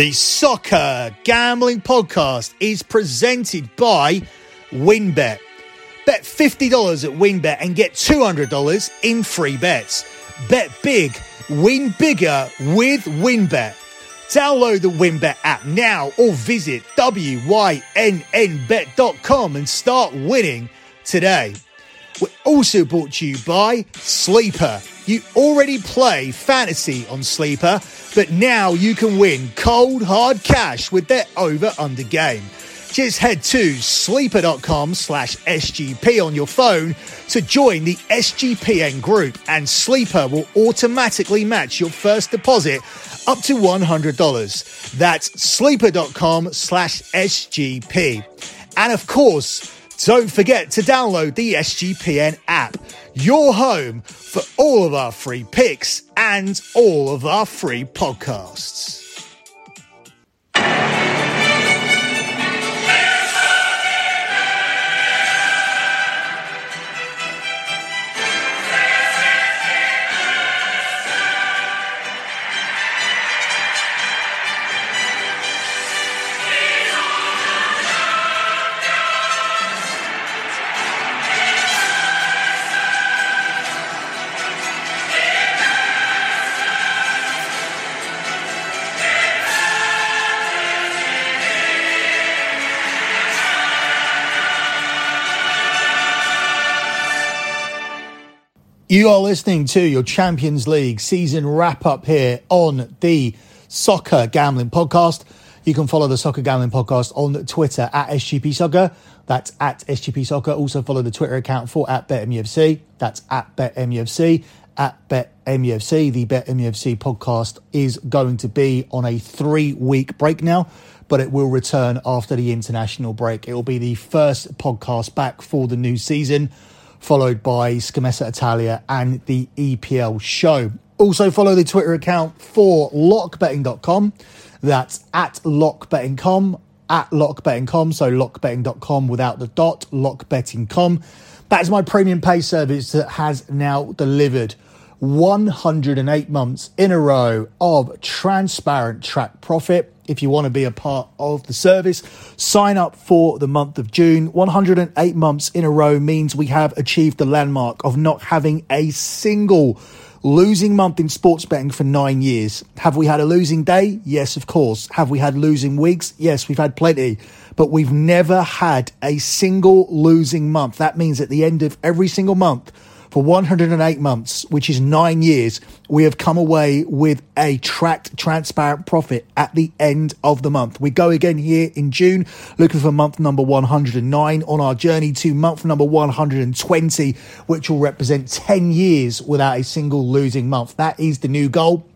The Soccer Gambling Podcast is presented by WynnBET. Bet $50 at WynnBET and get $200 in free bets. Bet big, win bigger with WynnBET. Download the WynnBET app now or visit WYNNBet.com and start winning today. We're also brought to you by Sleeper. You already play fantasy on Sleeper, but now you can win cold hard cash with their over under game. Just head to sleeper.com slash SGP on your phone to join the SGPN group, and Sleeper will automatically match your first deposit up to $100. That's sleeper.com slash SGP. And of course, don't forget to download the SGPN app, your home for all of our free picks and all of our free podcasts. You are listening to your Champions League season wrap up here on the Soccer Gambling Podcast. You can follow the Soccer Gambling Podcast on Twitter at SGP Soccer. That's at SGP Soccer. Also follow the Twitter account for at BetMUFC. That's at BetMUFC. At BetMUFC. The BetMUFC podcast is going to be on a three week break now, but it will return after the international break. It will be the first podcast back for the new season followed by Scommessa Italia and the EPL show. Also, follow the Twitter account for lockbetting.com. That's at lockbetting.com, at lockbetting.com. So, lockbetting.com without the dot, lockbetting.com. That is my premium pay service that has now delivered 108 months in a row of transparent track profit if you want to be a part of the service. Sign up for the month of June. 108 months in a row means we have achieved the landmark of not having a single losing month in sports betting for nine years. Have we had a losing day? Yes, of course. Have we had losing weeks? Yes, we've had plenty. But we've never had a single losing month. That means at the end of every single month, for 108 months, which is nine years, we have come away with a tracked transparent profit at the end of the month. We go again here in June, looking for month number 109 on our journey to month number 120, which will represent 10 years without a single losing month. That is the new goal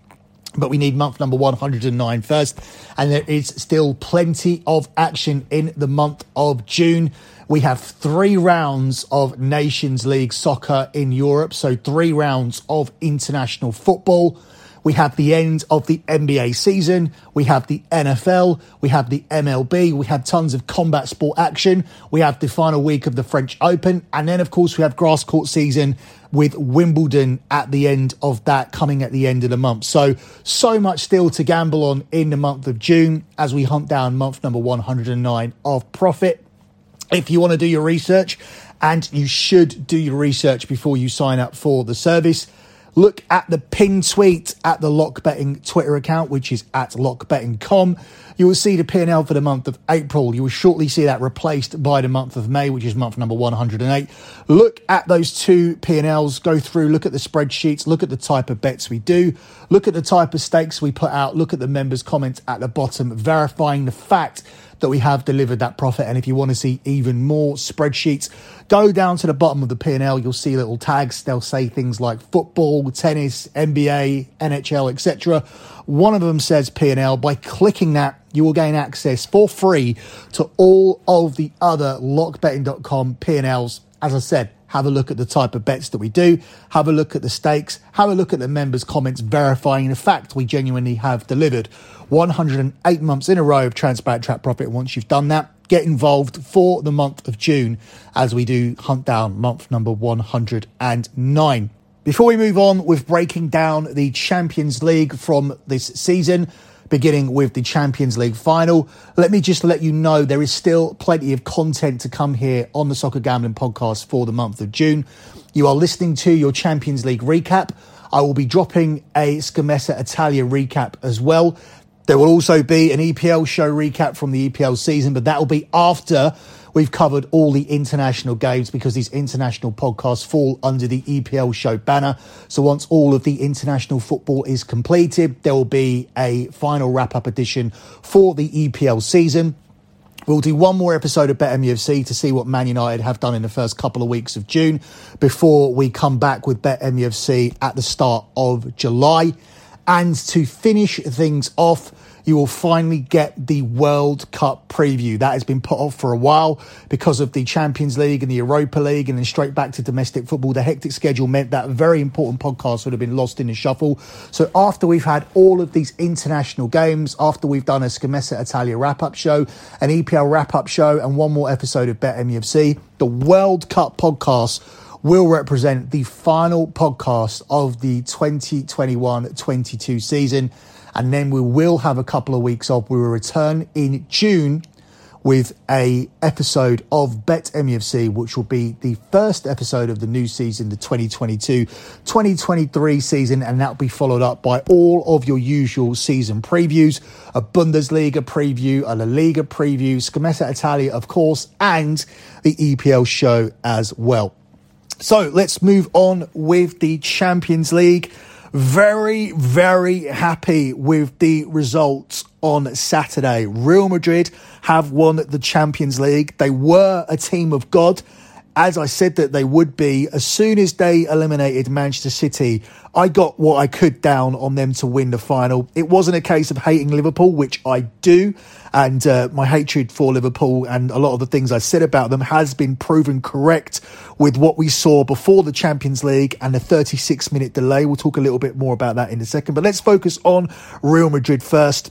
but we need month number 109 first. And there is still plenty of action in the month of June. We have three rounds of Nations League soccer in Europe, so three rounds of international football. We have the end of the NBA season. We have the NFL. We have the MLB. We have tons of combat sport action. We have the final week of the French Open. And then, of course, we have grass court season with Wimbledon at the end of that coming at the end of the month. So, so much still to gamble on in the month of June as we hunt down month number 109 of profit. If you want to do your research, and you should do your research before you sign up for the service, look at the pin tweet at the Lock Betting Twitter account, which is at lockbetting.com. You will see the P&L for the month of April. You will shortly see that replaced by the month of May, which is month number 108. Look at those two P&Ls, go through, look at the spreadsheets, look at the type of bets we do, look at the type of stakes we put out, look at the members' comments at the bottom, verifying the fact that we have delivered that profit. And if you want to see even more spreadsheets, go down to the bottom of the P&L. You'll see little tags. They'll say things like football, tennis, NBA, NHL, etc. One of them says P&L. By clicking that, you will gain access for free to all of the other lockbetting.com P&Ls. As I said, have a look at the type of bets that we do, have a look at the stakes, have a look at the members' comments verifying the fact we genuinely have delivered 108 months in a row of transparent track profit. Once you've done that, get involved for the month of June as we do hunt down month number 109. Before we move on with breaking down the Champions League from this season, beginning with the Champions League final. Let me just let you know there is still plenty of content to come here on the Soccer Gambling Podcast for the month of June. You are listening to your Champions League recap. I will be dropping a Scommessa Italia recap as well. There will also be an EPL show recap from the EPL season, but that will be after we've covered all the international games because these international podcasts fall under the EPL show banner. So once all of the international football is completed, there will be a final wrap up edition for the EPL season. We'll do one more episode of BetMUFC to see what Man United have done in the first couple of weeks of June before we come back with BetMUFC at the start of July. And to finish things off, you will finally get the World Cup preview. That has been put off for a while because of the Champions League and the Europa League and then straight back to domestic football. The hectic schedule meant that very important podcast would have been lost in the shuffle. So after we've had all of these international games, after we've done a Scommessa Italia wrap-up show, an EPL wrap-up show and one more episode of BetMUFC, the World Cup podcast will represent the final podcast of the 2021-22 season. And then we will have a couple of weeks off. We will return in June with a episode of Bet MUFC, which will be the first episode of the new season, the 2022-2023 season, and that'll be followed up by all of your usual season previews, a Bundesliga preview, a La Liga preview, Scommessa Italia, of course, and the EPL show as well. So let's move on with the Champions League. Very, very happy with the results on Saturday. Real Madrid have won the Champions League. They were a team of God as I said that they would be, as soon as they eliminated Manchester City, I got what I could down on them to win the final. It wasn't a case of hating Liverpool, which I do, and uh, my hatred for Liverpool and a lot of the things I said about them has been proven correct with what we saw before the Champions League and the 36 minute delay. We'll talk a little bit more about that in a second, but let's focus on Real Madrid first.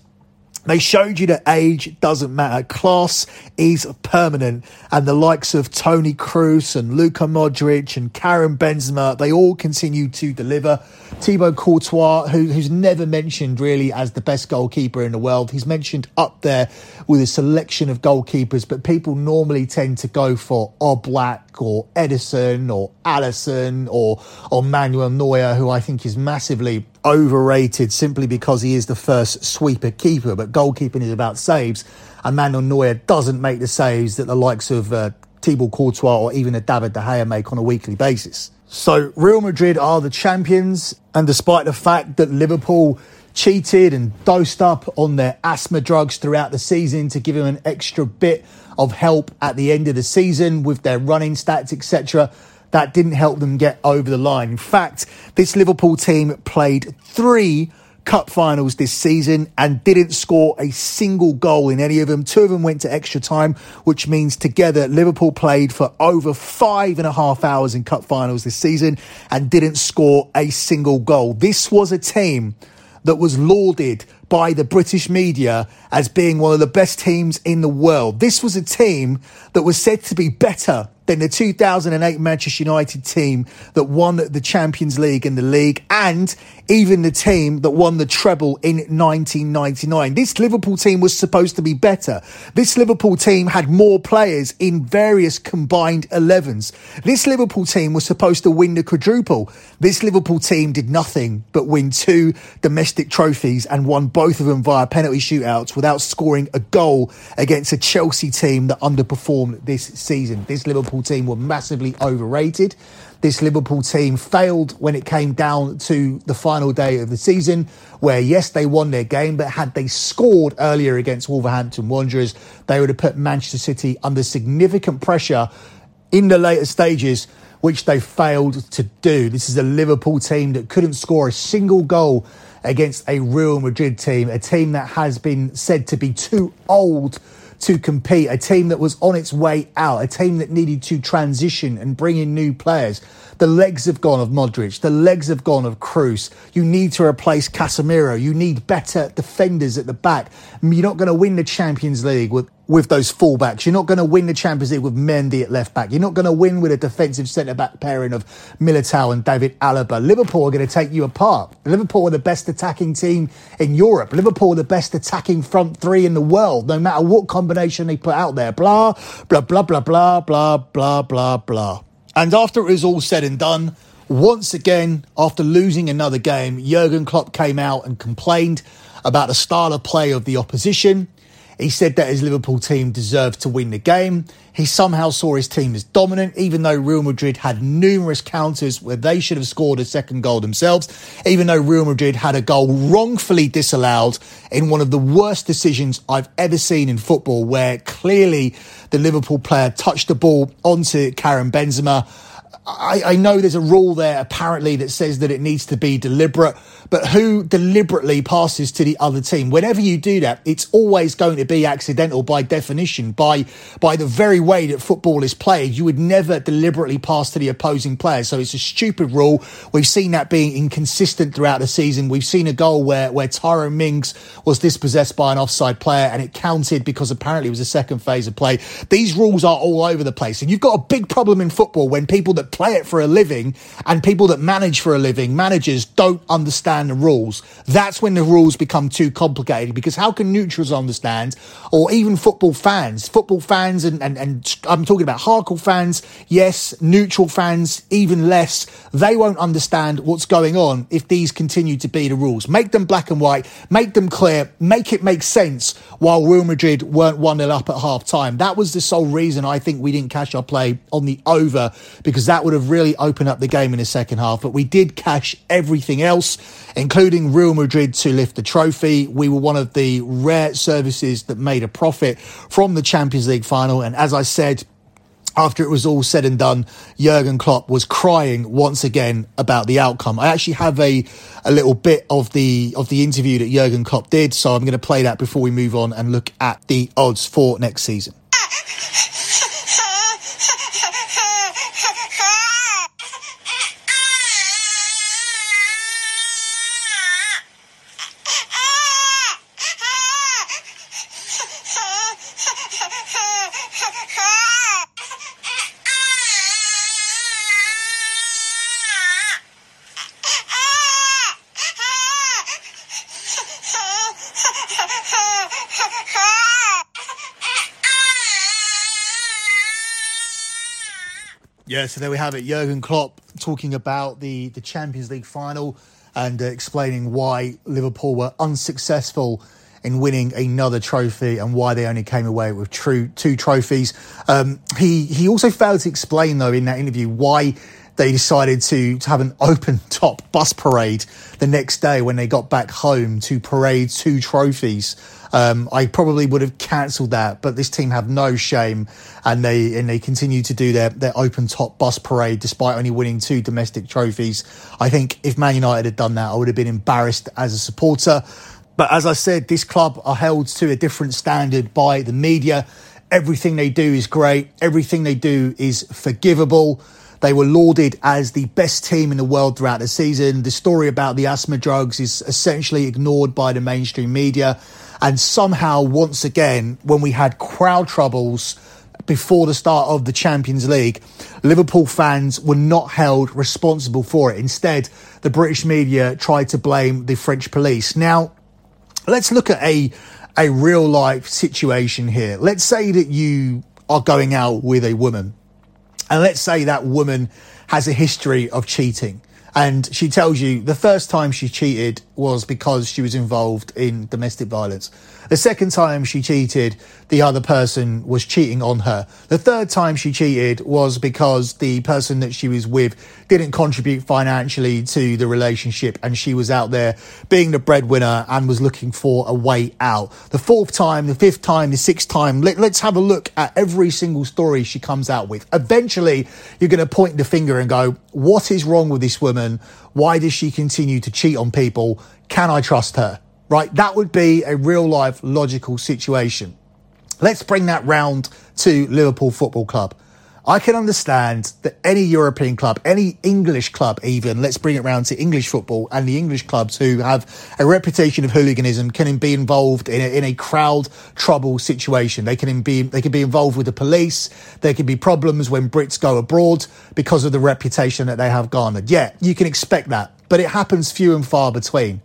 They showed you that age doesn't matter. Class is permanent. And the likes of Toni Kroos and Luka Modric and Karim Benzema, they all continue to deliver. Thibaut Courtois, who, who's never mentioned really as the best goalkeeper in the world, he's mentioned up there with a selection of goalkeepers, but people normally tend to go for Oblak or Ederson or Alisson or, or Manuel Neuer, who I think is massively overrated simply because he is the first sweeper keeper, but goalkeeping is about saves, and Manuel Neuer doesn't make the saves that the likes of uh, Thibaut Courtois or even a David De Gea make on a weekly basis. So Real Madrid are the champions, and despite the fact that Liverpool cheated and dosed up on their asthma drugs throughout the season to give him an extra bit of help at the end of the season with their running stats, etc that didn't help them get over the line. In fact, this Liverpool team played three cup finals this season and didn't score a single goal in any of them. Two of them went to extra time, which means together Liverpool played for over five and a half hours in cup finals this season and didn't score a single goal. This was a team that was lauded by the British media as being one of the best teams in the world. This was a team that was said to be better than the 2008 Manchester United team that won the Champions League and the league, and even the team that won the treble in 1999. This Liverpool team was supposed to be better. This Liverpool team had more players in various combined 11s. This Liverpool team was supposed to win the quadruple. This Liverpool team did nothing but win two domestic trophies and won both of them via penalty shootouts without scoring a goal against a Chelsea team that underperformed this season. This Liverpool team were massively overrated. This Liverpool team failed when it came down to the final day of the season, where yes, they won their game, but had they scored earlier against Wolverhampton Wanderers, they would have put Manchester City under significant pressure in the later stages, which they failed to do. This is a Liverpool team that couldn't score a single goal against a Real Madrid team, a team that has been said to be too old to compete, a team that was on its way out, a team that needed to transition and bring in new players. The legs have gone of Modric, the legs have gone of Kroos. You need to replace Casemiro. You need better defenders at the back. You're not going to win the Champions League with with those fullbacks. You're not going to win the Champions League with Mendy at left back. You're not going to win with a defensive centre back pairing of Militao and David Alaba. Liverpool are going to take you apart. Liverpool are the best attacking team in Europe. Liverpool are the best attacking front three in the world, no matter what combination they put out there. Blah, blah, blah, blah, blah, blah, blah, blah, blah. And after it was all said and done, once again, after losing another game, Jurgen Klopp came out and complained about the style of play of the opposition. He said that his Liverpool team deserved to win the game. He somehow saw his team as dominant, even though Real Madrid had numerous counters where they should have scored a second goal themselves, even though Real Madrid had a goal wrongfully disallowed in one of the worst decisions I've ever seen in football, where clearly the Liverpool player touched the ball onto Karim Benzema I, I, know there's a rule there apparently that says that it needs to be deliberate, but who deliberately passes to the other team? Whenever you do that, it's always going to be accidental by definition, by by the very way that football is played. You would never deliberately pass to the opposing player. So it's a stupid rule. We've seen that being inconsistent throughout the season. We've seen a goal where where Tyrone Mings was dispossessed by an offside player and it counted because apparently it was a second phase of play. These rules are all over the place. And you've got a big problem in football when people that play it for a living and people that manage for a living, managers don't understand the rules. That's when the rules become too complicated because how can neutrals understand or even football fans, football fans and, and, and I'm talking about hardcore fans. Yes, neutral fans, even less. They won't understand what's going on if these continue to be the rules. Make them black and white, make them clear, make it make sense while Real Madrid weren't 1 0 up at half time. That was the sole reason I think we didn't cash our play on the over because that would have really opened up the game in the second half. But we did cash everything else, including Real Madrid to lift the trophy. We were one of the rare services that made a profit from the Champions League final. And as I said, after it was all said and done, Jurgen Klopp was crying once again about the outcome. I actually have a a little bit of the of the interview that Jurgen Klopp did, so I'm going to play that before we move on and look at the odds for next season. Yeah, so there we have it. Jurgen Klopp talking about the, the Champions League final and uh, explaining why Liverpool were unsuccessful in winning another trophy and why they only came away with true two trophies. Um, he he also failed to explain though in that interview why they decided to, to have an open top bus parade the next day when they got back home to parade two trophies. Um, I probably would have cancelled that, but this team have no shame and they and they continue to do their, their open top bus parade despite only winning two domestic trophies. I think if Man United had done that, I would have been embarrassed as a supporter. But as I said, this club are held to a different standard by the media. Everything they do is great. Everything they do is forgivable. They were lauded as the best team in the world throughout the season. The story about the asthma drugs is essentially ignored by the mainstream media. And somehow, once again, when we had crowd troubles before the start of the Champions League, Liverpool fans were not held responsible for it. Instead, the British media tried to blame the French police. Now, let's look at a a real life situation here. Let's say that you are going out with a woman and let's say that woman has a history of cheating and she tells you the first time she cheated was because she was involved in domestic violence. The second time she cheated, the other person was cheating on her. The third time she cheated was because the person that she was with didn't contribute financially to the relationship and she was out there being the breadwinner and was looking for a way out. The fourth time, the fifth time, the sixth time, let, us have a look at every single story she comes out with. Eventually, you're going to point the finger and go, what is wrong with this woman? Why does she continue to cheat on people? Can I trust her? Right? That would be a real life logical situation. Let's bring that round to Liverpool Football Club. I can understand that any European club, any English club even, let's bring it round to English football and the English clubs who have a reputation of hooliganism can be involved in a, in a crowd trouble situation. They can be, they can be involved with the police. There can be problems when Brits go abroad because of the reputation that they have garnered. Yeah, you can expect that, but it happens few and far between.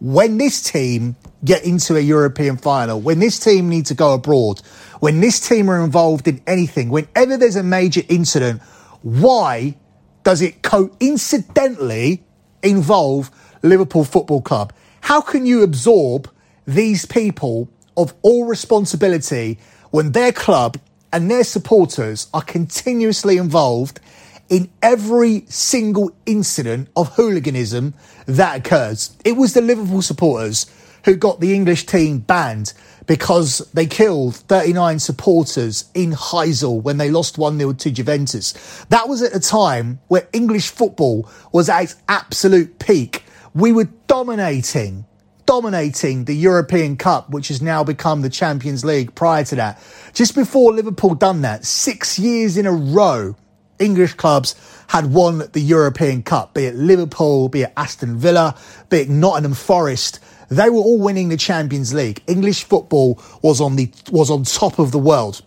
When this team get into a European final, when this team need to go abroad, when this team are involved in anything, whenever there's a major incident, why does it coincidentally involve Liverpool Football Club? How can you absorb these people of all responsibility when their club and their supporters are continuously involved in every single incident of hooliganism that occurs? It was the Liverpool supporters who got the English team banned because they killed 39 supporters in Heysel when they lost 1-0 to Juventus. That was at a time where English football was at its absolute peak. We were dominating, dominating the European Cup, which has now become the Champions League prior to that. Just before Liverpool done that, six years in a row, English clubs had won the European Cup, be it Liverpool, be it Aston Villa, be it Nottingham Forest, they were all winning the Champions League. English football was on the was on top of the world.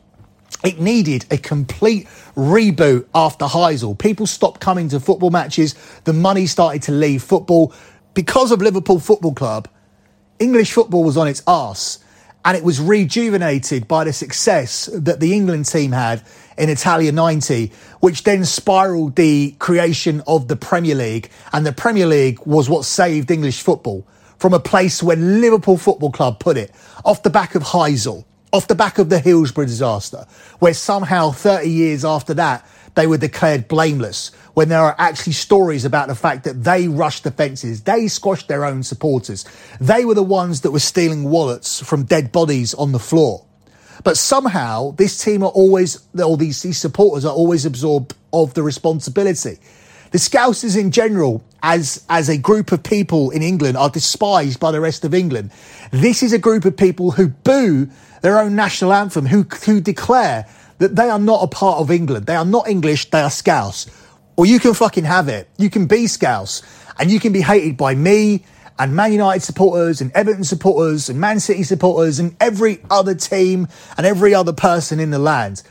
It needed a complete reboot after Heysel. People stopped coming to football matches. The money started to leave football. Because of Liverpool Football Club, English football was on its arse and it was rejuvenated by the success that the England team had in Italia 90, which then spiraled the creation of the Premier League. And the Premier League was what saved English football from a place where Liverpool Football Club put it, off the back of Heysel, off the back of the Hillsborough disaster, where somehow 30 years after that, they were declared blameless when there are actually stories about the fact that they rushed the fences, they squashed their own supporters. They were the ones that were stealing wallets from dead bodies on the floor. But somehow this team are always, or these, these supporters are always absorbed of the responsibility. The Scousers in general, as, as a group of people in England, are despised by the rest of England. This is a group of people who boo their own national anthem, who, who declare that they are not a part of England. They are not English, they are Scouse. Or you can fucking have it. You can be Scouse and you can be hated by me and Man United supporters and Everton supporters and Man City supporters and every other team and every other person in the land.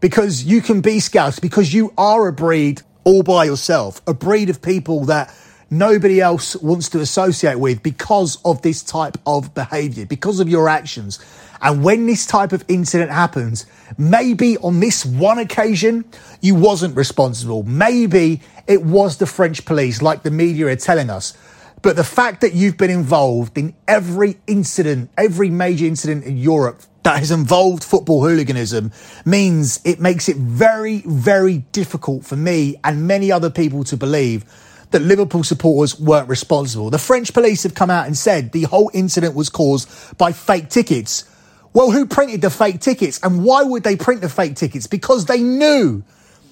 Because you can be Scouse because you are a breed all by yourself, a breed of people that nobody else wants to associate with because of this type of behavior, because of your actions. And when this type of incident happens, maybe on this one occasion, you wasn't responsible. Maybe it was the French police, like the media are telling us. But the fact that you've been involved in every incident, every major incident in Europe that has involved football hooliganism means it makes it very, very difficult for me and many other people to believe that Liverpool supporters weren't responsible. The French police have come out and said the whole incident was caused by fake tickets. Well, who printed the fake tickets and why would they print the fake tickets? Because they knew,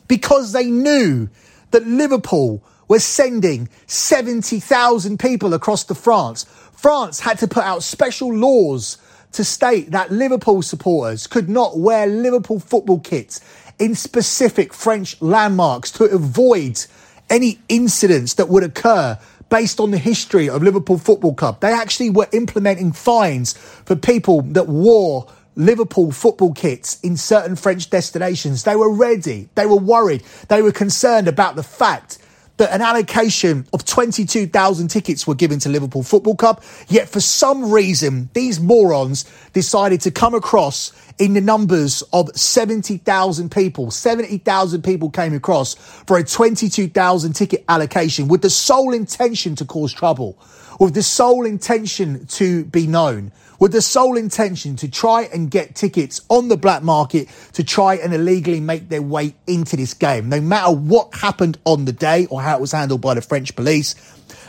because they knew that Liverpool was sending 70,000 people across to France. France had to put out special laws to state that Liverpool supporters could not wear Liverpool football kits in specific French landmarks to avoid any incidents that would occur based on the history of Liverpool Football Club. They actually were implementing fines for people that wore Liverpool football kits in certain French destinations. They were ready. They were worried. They were concerned about the fact that an allocation of 22,000 tickets were given to Liverpool Football Club. Yet for some reason, these morons decided to come across in the numbers of 70,000 people. 70,000 people came across for a 22,000 ticket allocation with the sole intention to cause trouble, with the sole intention to be known with the sole intention to try and get tickets on the black market to try and illegally make their way into this game. No matter what happened on the day or how it was handled by the French police,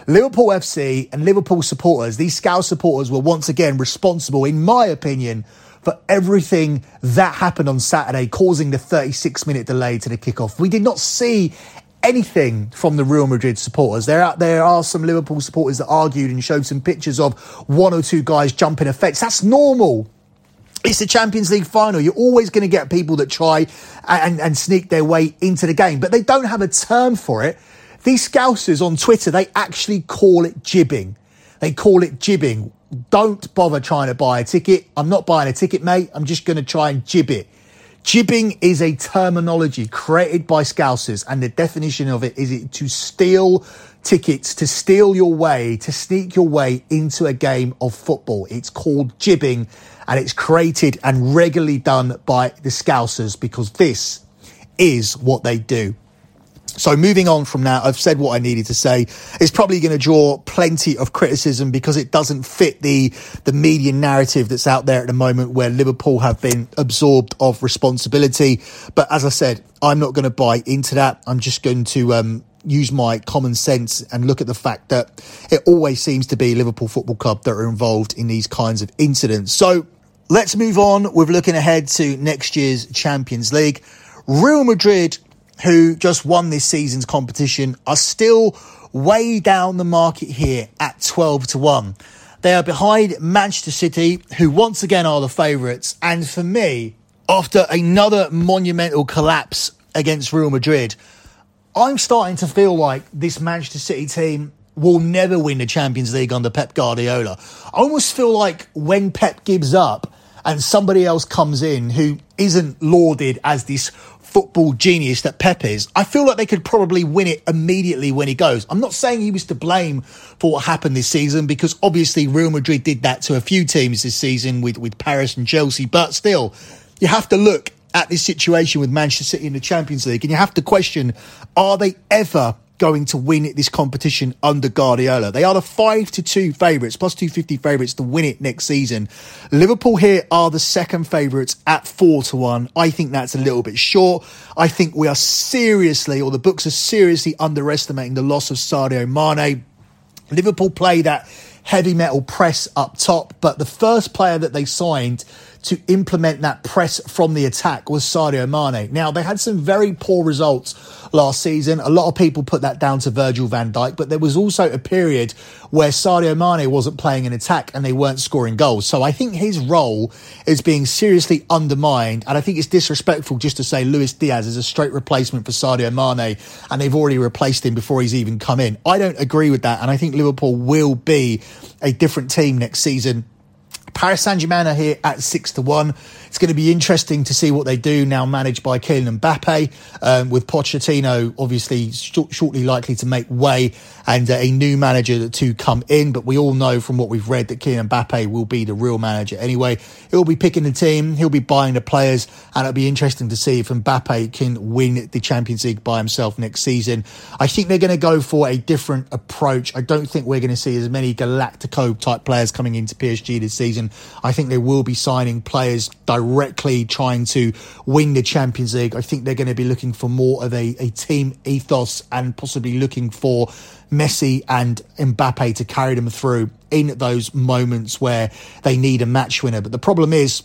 Liverpool FC and Liverpool supporters, these Scouse supporters were once again responsible, in my opinion, for everything that happened on Saturday, causing the 36 minute delay to the kickoff. We did not see anything from the Real Madrid supporters. There are, there are some Liverpool supporters that argued and showed some pictures of one or two guys jumping effects. That's normal. It's the Champions League final. You're always going to get people that try and, and sneak their way into the game, but they don't have a term for it. These scousers on Twitter, they actually call it jibbing. They call it jibbing. Don't bother trying to buy a ticket. I'm not buying a ticket, mate. I'm just going to try and jib it. Jibbing is a terminology created by Scousers, and the definition of it is it to steal tickets, to steal your way, to sneak your way into a game of football. It's called jibbing, and it's created and regularly done by the Scousers because this is what they do. So moving on from that, I've said what I needed to say. It's probably going to draw plenty of criticism because it doesn't fit the the media narrative that's out there at the moment where Liverpool have been absorbed of responsibility. But as I said, I'm not going to buy into that. I'm just going to um, use my common sense and look at the fact that it always seems to be Liverpool Football Club that are involved in these kinds of incidents. So let's move on with looking ahead to next year's Champions League. Real Madrid who just won this season's competition, are still way down the market here at 12 to 1. They are behind Manchester City, who once again are the favourites. And for me, after another monumental collapse against Real Madrid, I'm starting to feel like this Manchester City team will never win the Champions League under Pep Guardiola. I almost feel like when Pep gives up and somebody else comes in who isn't lauded as this football genius that Pep is, I feel like they could probably win it immediately when he goes. I'm not saying he was to blame for what happened this season because obviously Real Madrid did that to a few teams this season with, with Paris and Chelsea, but still, you have to look at this situation with Manchester City in the Champions League and you have to question are they ever going to win this competition under Guardiola. They are the 5 to 2 favourites, plus 250 favourites to win it next season. Liverpool here are the second favourites at 4 to 1. I think that's a little bit short. I think we are seriously, or the books are seriously underestimating the loss of Sadio Mane. Liverpool play that heavy metal press up top, but the first player that they signed to implement that press from the attack was Sadio Mane. Now, they had some very poor results last season. A lot of people put that down to Virgil van Dijk, but there was also a period where Sadio Mane wasn't playing an attack and they weren't scoring goals. So I think his role is being seriously undermined. And I think it's disrespectful just to say Luis Diaz is a straight replacement for Sadio Mane and they've already replaced him before he's even come in. I don't agree with that. And I think Liverpool will be a different team next season Paris Saint Germain are here at six to one. It's going to be interesting to see what they do now, managed by Kylian Mbappe, um, with Pochettino obviously sh- shortly likely to make way and uh, a new manager to come in. But we all know from what we've read that Kylian Mbappe will be the real manager anyway. He'll be picking the team, he'll be buying the players, and it'll be interesting to see if Mbappe can win the Champions League by himself next season. I think they're going to go for a different approach. I don't think we're going to see as many Galactico type players coming into PSG this season. I think they will be signing players directly trying to win the Champions League. I think they're going to be looking for more of a, a team ethos and possibly looking for Messi and Mbappe to carry them through in those moments where they need a match winner. But the problem is,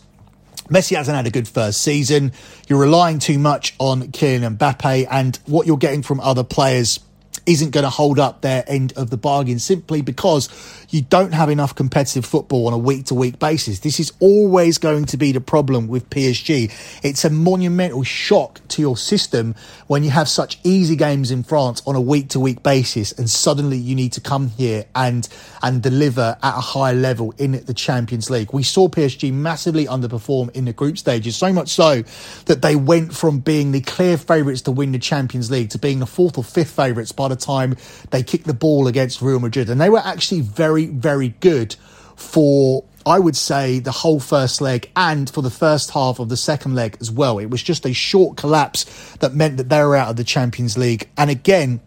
Messi hasn't had a good first season. You're relying too much on Kylian Mbappe, and what you're getting from other players isn't going to hold up their end of the bargain simply because you don't have enough competitive football on a week to week basis. This is always going to be the problem with PSG. It's a monumental shock to your system when you have such easy games in France on a week to week basis and suddenly you need to come here and and deliver at a high level in the Champions League. We saw PSG massively underperform in the group stages, so much so that they went from being the clear favourites to win the Champions League to being the fourth or fifth favourites by the time they kicked the ball against Real Madrid. And they were actually very, very good for I would say the whole first leg and for the first half of the second leg as well. It was just a short collapse that meant that they were out of the Champions League. And again,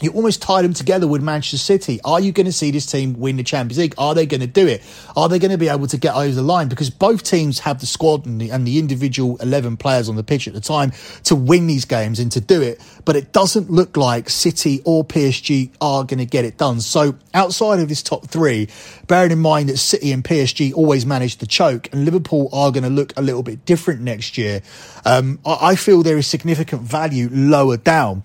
you almost tied them together with Manchester City. Are you going to see this team win the Champions League? Are they going to do it? Are they going to be able to get over the line? Because both teams have the squad and the, and the individual 11 players on the pitch at the time to win these games and to do it. But it doesn't look like City or PSG are going to get it done. So outside of this top three, bearing in mind that City and PSG always manage to choke and Liverpool are going to look a little bit different next year, um, I, I feel there is significant value lower down.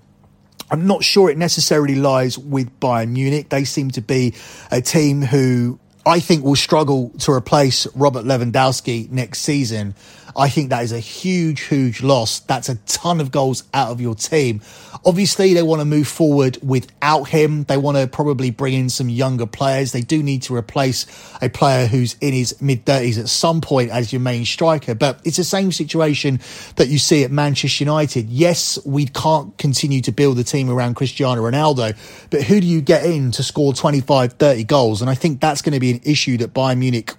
I'm not sure it necessarily lies with Bayern Munich. They seem to be a team who I think will struggle to replace Robert Lewandowski next season. I think that is a huge, huge loss. That's a ton of goals out of your team. Obviously, they want to move forward without him. They want to probably bring in some younger players. They do need to replace a player who's in his mid 30s at some point as your main striker. But it's the same situation that you see at Manchester United. Yes, we can't continue to build the team around Cristiano Ronaldo, but who do you get in to score 25, 30 goals? And I think that's going to be an issue that Bayern Munich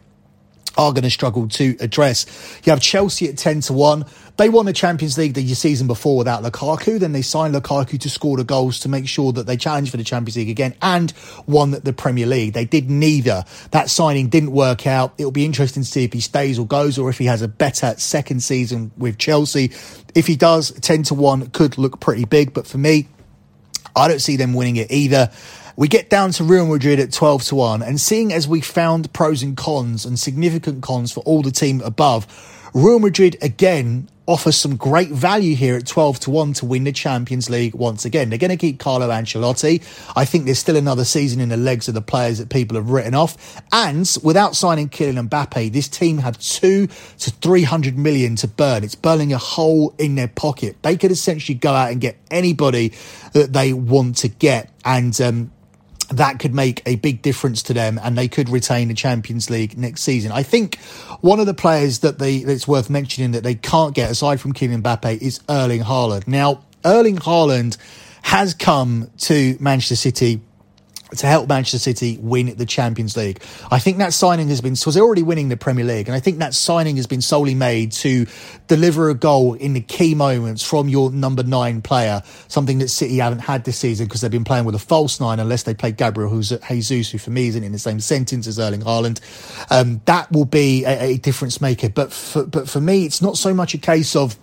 are going to struggle to address. You have Chelsea at 10 to 1. They won the Champions League the season before without Lukaku. Then they signed Lukaku to score the goals to make sure that they challenge for the Champions League again and won the Premier League. They did neither. That signing didn't work out. It'll be interesting to see if he stays or goes or if he has a better second season with Chelsea. If he does, 10 to 1 could look pretty big. But for me, I don't see them winning it either. We get down to Real Madrid at 12 to 1, and seeing as we found pros and cons and significant cons for all the team above, Real Madrid again offers some great value here at 12 to 1 to win the Champions League once again. They're going to keep Carlo Ancelotti. I think there's still another season in the legs of the players that people have written off. And without signing Kylian Mbappe, this team have two to 300 million to burn. It's burning a hole in their pocket. They could essentially go out and get anybody that they want to get. And um, that could make a big difference to them and they could retain the Champions League next season. I think one of the players that they that's worth mentioning that they can't get aside from Kylian Mbappe is Erling Haaland. Now, Erling Haaland has come to Manchester City to help Manchester City win the Champions League. I think that signing has been because they're already winning the Premier League, and I think that signing has been solely made to deliver a goal in the key moments from your number nine player, something that City haven't had this season because they've been playing with a false nine unless they play Gabriel who's at Jesus, who for me isn't in the same sentence as Erling Haaland. Um, that will be a, a difference maker, but for, but for me, it's not so much a case of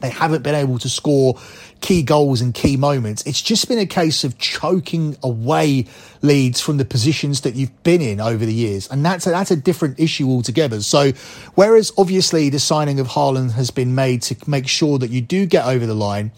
they haven't been able to score key goals and key moments. It's just been a case of choking away leads from the positions that you've been in over the years. And that's a, that's a different issue altogether. So whereas obviously the signing of Haaland has been made to make sure that you do get over the line,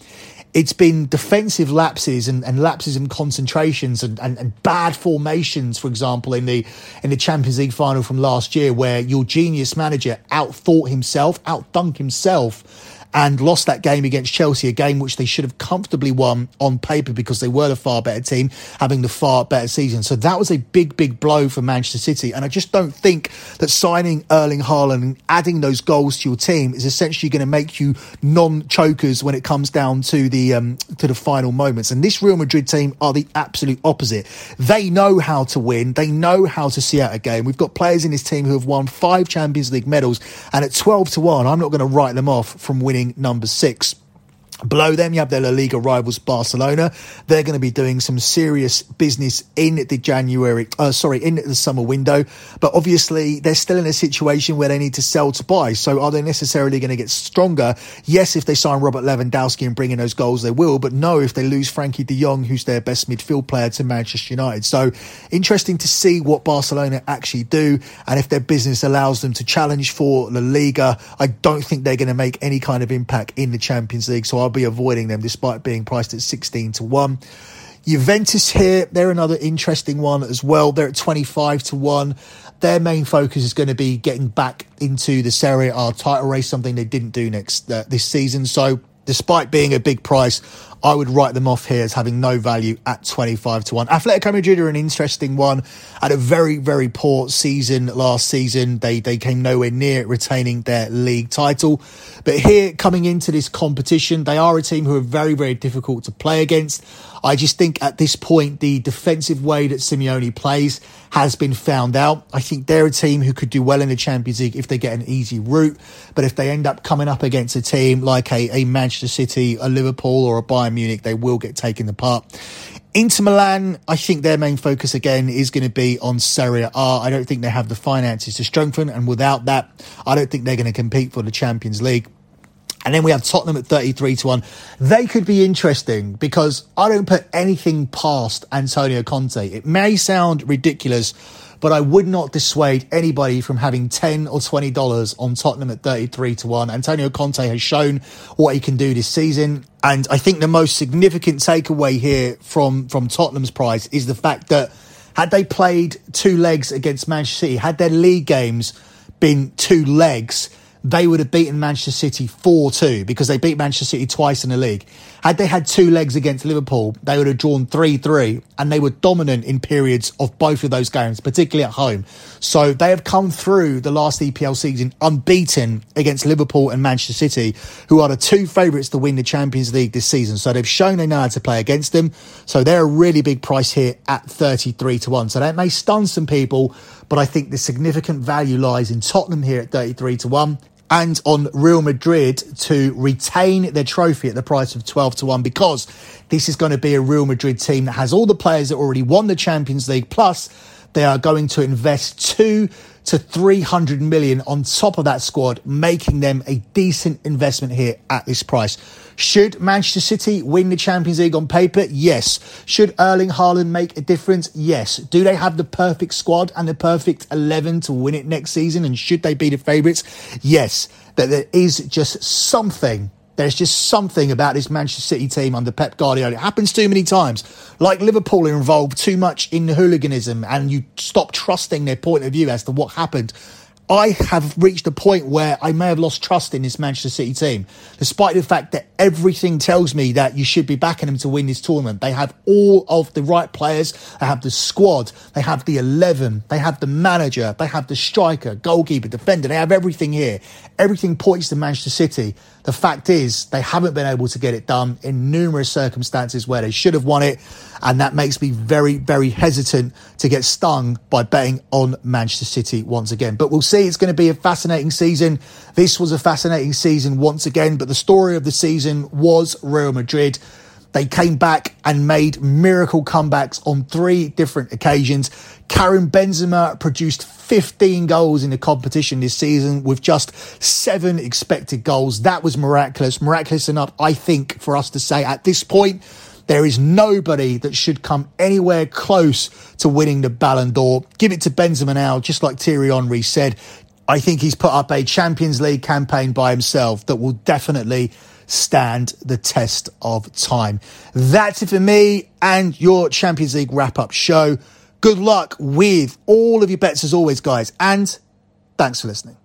it's been defensive lapses and, and lapses in concentrations and, and, and, bad formations, for example, in the in the Champions League final from last year, where your genius manager outthought himself, outthunk himself and lost that game against Chelsea, a game which they should have comfortably won on paper because they were the far better team, having the far better season. So that was a big, big blow for Manchester City. And I just don't think that signing Erling Haaland and adding those goals to your team is essentially going to make you non-chokers when it comes down to the um, to the final moments. And this Real Madrid team are the absolute opposite. They know how to win. They know how to see out a game. We've got players in this team who have won five Champions League medals, and at twelve to one, I'm not going to write them off from winning winning number six. Below them, you have their La Liga rivals Barcelona. They're going to be doing some serious business in the January, uh, sorry, in the summer window. But obviously, they're still in a situation where they need to sell to buy. So are they necessarily going to get stronger? Yes, if they sign Robert Lewandowski and bring in those goals, they will. But no, if they lose Frenkie de Jong, who's their best midfield player to Manchester United. So interesting to see what Barcelona actually do and if their business allows them to challenge for La Liga. I don't think they're going to make any kind of impact in the Champions League. So I'll be avoiding them despite being priced at 16 to 1. Juventus here, they're another interesting one as well. They're at 25 to 1. Their main focus is going to be getting back into the Serie A title race, something they didn't do next uh, this season. So, despite being a big price, I would write them off here as having no value at 25 to 1. Atletico Madrid are an interesting one. Had a very, very poor season last season. They, they came nowhere near retaining their league title. But here, coming into this competition, they are a team who are very, very difficult to play against. I just think at this point, the defensive way that Simeone plays has been found out. I think they're a team who could do well in the Champions League if they get an easy route. But if they end up coming up against a team like a, a Manchester City, a Liverpool, or a Bayern Munich, they will get taken apart. Inter Milan, I think their main focus again is going to be on Serie A. I don't think they have the finances to strengthen, and without that, I don't think they're going to compete for the Champions League. And then we have Tottenham at 33 to 1. They could be interesting because I don't put anything past Antonio Conte. It may sound ridiculous, but I would not dissuade anybody from having 10 or $20 on Tottenham at 33 to 1. Antonio Conte has shown what he can do this season. And I think the most significant takeaway here from, from Tottenham's price is the fact that Had they played two legs against Manchester City, had their league games been two legs, they would have beaten Manchester City 4 2 because they beat Manchester City twice in the league. Had they had two legs against Liverpool, they would have drawn 3 3 and they were dominant in periods of both of those games, particularly at home. So they have come through the last EPL season unbeaten against Liverpool and Manchester City, who are the two favourites to win the Champions League this season. So they've shown they know how to play against them. So they're a really big price here at 33 to 1. So that may stun some people, but I think the significant value lies in Tottenham here at 33 to 1 and on Real Madrid to retain their trophy at the price of 12 to 1 because this is going to be a Real Madrid team that has all the players that already won the Champions League plus they are going to invest 2 to 300 million on top of that squad making them a decent investment here at this price. Should Manchester City win the Champions League on paper? Yes. Should Erling Haaland make a difference? Yes. Do they have the perfect squad and the perfect 11 to win it next season? And should they be the favourites? Yes. That there is just something there's just something about this Manchester City team under Pep Guardiola. It happens too many times. Like Liverpool are involved too much in the hooliganism and you stop trusting their point of view as to what happened. I have reached a point where I may have lost trust in this Manchester City team, despite the fact that everything tells me that you should be backing them to win this tournament. They have all of the right players. They have the squad. They have the 11. They have the manager. They have the striker, goalkeeper, defender. They have everything here. Everything points to Manchester City. The fact is, they haven't been able to get it done in numerous circumstances where they should have won it. And that makes me very, very hesitant to get stung by betting on Manchester City once again. But we'll see. It's going to be a fascinating season. This was a fascinating season once again. But the story of the season was Real Madrid. They came back and made miracle comebacks on three different occasions. Karim Benzema produced 15 goals in the competition this season with just seven expected goals. That was miraculous. Miraculous enough, I think, for us to say at this point, there is nobody that should come anywhere close to winning the Ballon d'Or. Give it to Benzema now, just like Thierry Henry said. I think he's put up a Champions League campaign by himself that will definitely stand the test of time. That's it for me and your Champions League wrap up show. Good luck with all of your bets as always, guys, and thanks for listening.